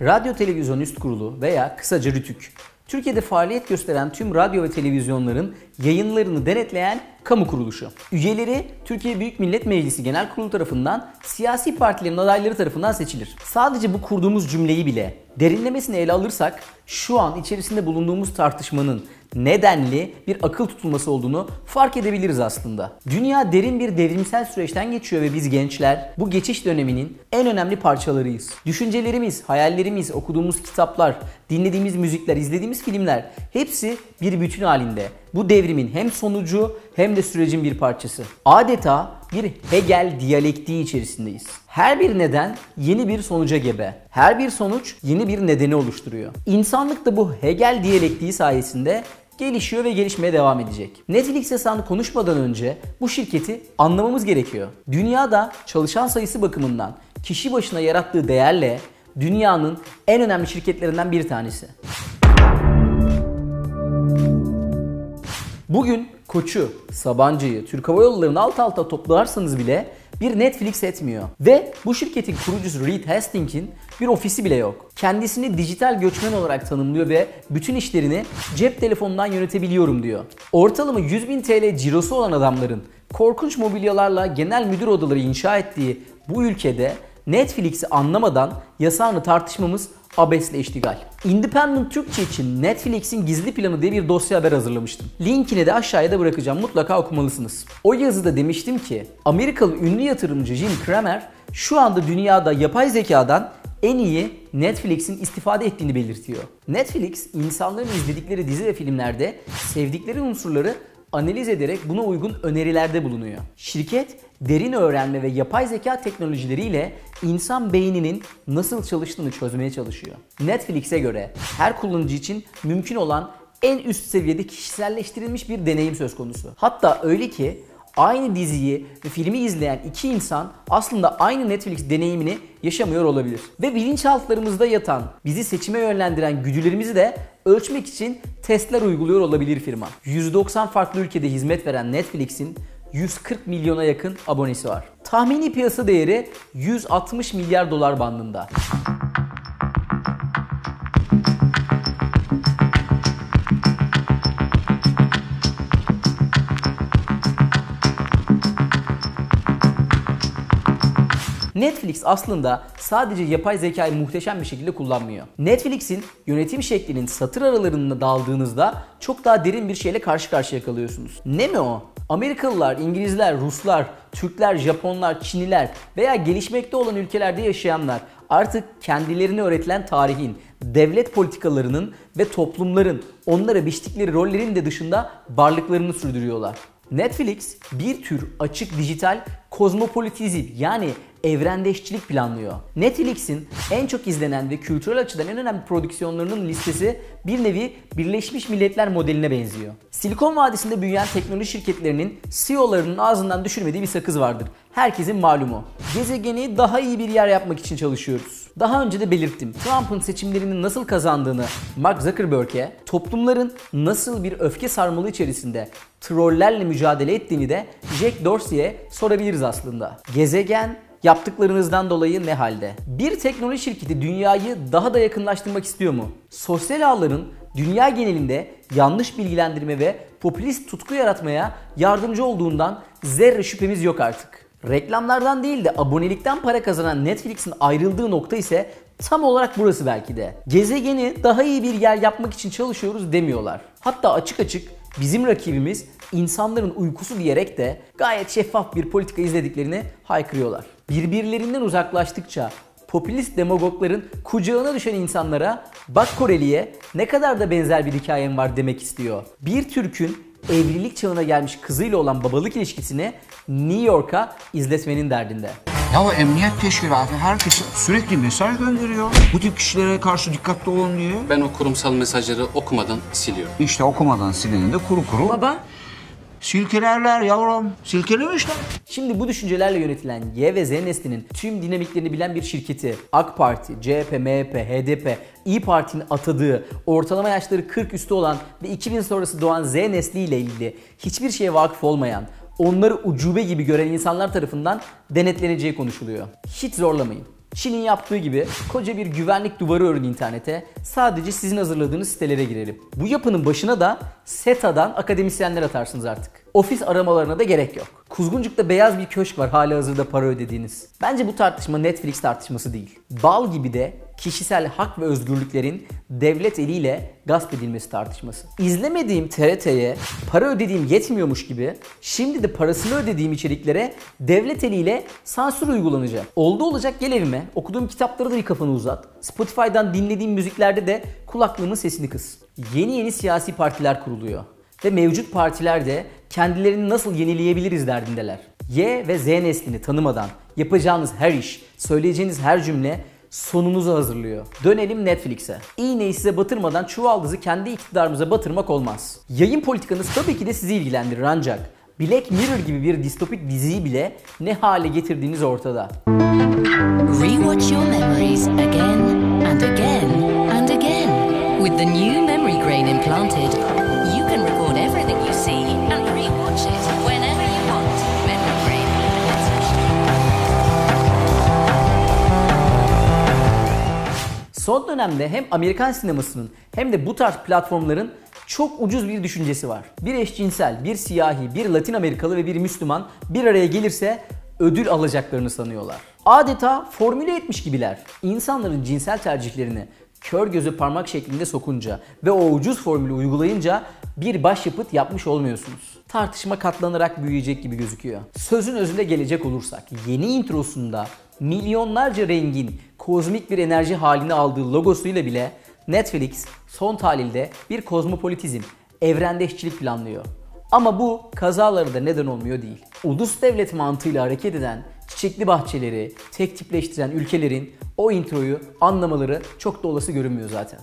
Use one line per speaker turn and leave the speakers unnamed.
Radyo Televizyon Üst Kurulu veya kısaca RTÜK, Türkiye'de faaliyet gösteren tüm radyo ve televizyonların yayınlarını denetleyen kamu kuruluşu. Üyeleri Türkiye Büyük Millet Meclisi Genel Kurulu tarafından siyasi partilerin adayları tarafından seçilir. Sadece bu kurduğumuz cümleyi bile derinlemesine ele alırsak şu an içerisinde bulunduğumuz tartışmanın nedenli bir akıl tutulması olduğunu fark edebiliriz aslında. Dünya derin bir devrimsel süreçten geçiyor ve biz gençler bu geçiş döneminin en önemli parçalarıyız. Düşüncelerimiz, hayallerimiz, okuduğumuz kitaplar, dinlediğimiz müzikler, izlediğimiz filmler hepsi bir bütün halinde. Bu devrimin hem sonucu hem de sürecin bir parçası. Adeta bir Hegel diyalektiği içerisindeyiz. Her bir neden yeni bir sonuca gebe. Her bir sonuç yeni bir nedeni oluşturuyor. İnsanlık da bu Hegel diyalektiği sayesinde gelişiyor ve gelişmeye devam edecek. Netflix hesabını konuşmadan önce bu şirketi anlamamız gerekiyor. Dünyada çalışan sayısı bakımından kişi başına yarattığı değerle dünyanın en önemli şirketlerinden bir tanesi. Bugün Koç'u, Sabancı'yı, Türk Hava Yolları'nı alt alta toplarsanız bile bir Netflix etmiyor. Ve bu şirketin kurucusu Reed Hastings'in bir ofisi bile yok. Kendisini dijital göçmen olarak tanımlıyor ve bütün işlerini cep telefonundan yönetebiliyorum diyor. Ortalama 100 bin TL cirosu olan adamların korkunç mobilyalarla genel müdür odaları inşa ettiği bu ülkede Netflix'i anlamadan yasağını tartışmamız abesle iştigal. Independent Türkçe için Netflix'in gizli planı diye bir dosya haber hazırlamıştım. Linkini de aşağıya da bırakacağım. Mutlaka okumalısınız. O yazıda demiştim ki Amerikalı ünlü yatırımcı Jim Cramer şu anda dünyada yapay zekadan en iyi Netflix'in istifade ettiğini belirtiyor. Netflix insanların izledikleri dizi ve filmlerde sevdikleri unsurları analiz ederek buna uygun önerilerde bulunuyor. Şirket derin öğrenme ve yapay zeka teknolojileriyle insan beyninin nasıl çalıştığını çözmeye çalışıyor. Netflix'e göre her kullanıcı için mümkün olan en üst seviyede kişiselleştirilmiş bir deneyim söz konusu. Hatta öyle ki aynı diziyi ve filmi izleyen iki insan aslında aynı Netflix deneyimini yaşamıyor olabilir. Ve bilinçaltlarımızda yatan, bizi seçime yönlendiren güdülerimizi de ölçmek için testler uyguluyor olabilir firma. 190 farklı ülkede hizmet veren Netflix'in 140 milyona yakın abonesi var. Tahmini piyasa değeri 160 milyar dolar bandında. Netflix aslında sadece yapay zekayı muhteşem bir şekilde kullanmıyor. Netflix'in yönetim şeklinin satır aralarında daldığınızda çok daha derin bir şeyle karşı karşıya kalıyorsunuz. Ne mi o? Amerikalılar, İngilizler, Ruslar, Türkler, Japonlar, Çinliler veya gelişmekte olan ülkelerde yaşayanlar artık kendilerini öğretilen tarihin, devlet politikalarının ve toplumların onlara biçtikleri rollerin de dışında varlıklarını sürdürüyorlar. Netflix bir tür açık dijital kozmopolitizm yani evrendeşçilik planlıyor. Netflix'in en çok izlenen ve kültürel açıdan en önemli prodüksiyonlarının listesi bir nevi Birleşmiş Milletler modeline benziyor. Silikon Vadisi'nde büyüyen teknoloji şirketlerinin CEO'larının ağzından düşürmediği bir sakız vardır. Herkesin malumu. Gezegeni daha iyi bir yer yapmak için çalışıyoruz. Daha önce de belirttim. Trump'ın seçimlerini nasıl kazandığını Mark Zuckerberg'e, toplumların nasıl bir öfke sarmalı içerisinde trollerle mücadele ettiğini de Jack Dorsey'e sorabiliriz aslında. Gezegen yaptıklarınızdan dolayı ne halde? Bir teknoloji şirketi dünyayı daha da yakınlaştırmak istiyor mu? Sosyal ağların dünya genelinde yanlış bilgilendirme ve popülist tutku yaratmaya yardımcı olduğundan zerre şüphemiz yok artık. Reklamlardan değil de abonelikten para kazanan Netflix'in ayrıldığı nokta ise tam olarak burası belki de. Gezegeni daha iyi bir yer yapmak için çalışıyoruz demiyorlar. Hatta açık açık bizim rakibimiz insanların uykusu diyerek de gayet şeffaf bir politika izlediklerini haykırıyorlar. Birbirlerinden uzaklaştıkça popülist demagogların kucağına düşen insanlara bak Koreli'ye ne kadar da benzer bir hikayem var demek istiyor. Bir Türk'ün evlilik çağına gelmiş kızıyla olan babalık ilişkisini New York'a izletmenin derdinde.
Ya o emniyet teşkilatı herkese sürekli mesaj gönderiyor. Bu tip kişilere karşı dikkatli olun diye.
Ben o kurumsal mesajları okumadan siliyorum.
İşte okumadan sileni de kuru kuru.
Baba.
Silkelerler yavrum. Silkelemişler.
Şimdi bu düşüncelerle yönetilen Y ve Z neslinin tüm dinamiklerini bilen bir şirketi AK Parti, CHP, MHP, HDP, İyi Parti'nin atadığı ortalama yaşları 40 üstü olan ve 2000 sonrası doğan Z nesliyle ilgili hiçbir şeye vakıf olmayan, onları ucube gibi gören insanlar tarafından denetleneceği konuşuluyor. Hiç zorlamayın. Çin'in yaptığı gibi koca bir güvenlik duvarı örün internete. Sadece sizin hazırladığınız sitelere girelim. Bu yapının başına da SETA'dan akademisyenler atarsınız artık. Ofis aramalarına da gerek yok. Kuzguncuk'ta beyaz bir köşk var hala hazırda para ödediğiniz. Bence bu tartışma Netflix tartışması değil. Bal gibi de kişisel hak ve özgürlüklerin devlet eliyle gasp edilmesi tartışması. İzlemediğim TRT'ye para ödediğim yetmiyormuş gibi şimdi de parasını ödediğim içeriklere devlet eliyle sansür uygulanacak. Oldu olacak gel evime okuduğum kitapları da bir kafanı uzat. Spotify'dan dinlediğim müziklerde de kulaklığımın sesini kıs. Yeni yeni siyasi partiler kuruluyor. Ve mevcut partiler de kendilerini nasıl yenileyebiliriz derdindeler. Y ve Z neslini tanımadan yapacağınız her iş, söyleyeceğiniz her cümle sonunuzu hazırlıyor. Dönelim Netflix'e. İğneyi size batırmadan çuvaldızı kendi iktidarımıza batırmak olmaz. Yayın politikanız tabii ki de sizi ilgilendirir ancak Black Mirror gibi bir distopik diziyi bile ne hale getirdiğiniz ortada.
Rewatch your memories again and again and again. With the new memory grain implanted, you can record everything you see and
Son dönemde hem Amerikan sinemasının hem de bu tarz platformların çok ucuz bir düşüncesi var. Bir eşcinsel, bir siyahi, bir Latin Amerikalı ve bir Müslüman bir araya gelirse ödül alacaklarını sanıyorlar. Adeta formüle etmiş gibiler. İnsanların cinsel tercihlerini kör göze parmak şeklinde sokunca ve o ucuz formülü uygulayınca bir başyapıt yapmış olmuyorsunuz. Tartışma katlanarak büyüyecek gibi gözüküyor. Sözün özüne gelecek olursak yeni introsunda milyonlarca rengin kozmik bir enerji halini aldığı logosuyla bile Netflix son tahlilde bir kozmopolitizm, evrendeşçilik planlıyor. Ama bu kazaları da neden olmuyor değil. Ulus devlet mantığıyla hareket eden, çiçekli bahçeleri tek tipleştiren ülkelerin o introyu anlamaları çok da olası görünmüyor zaten.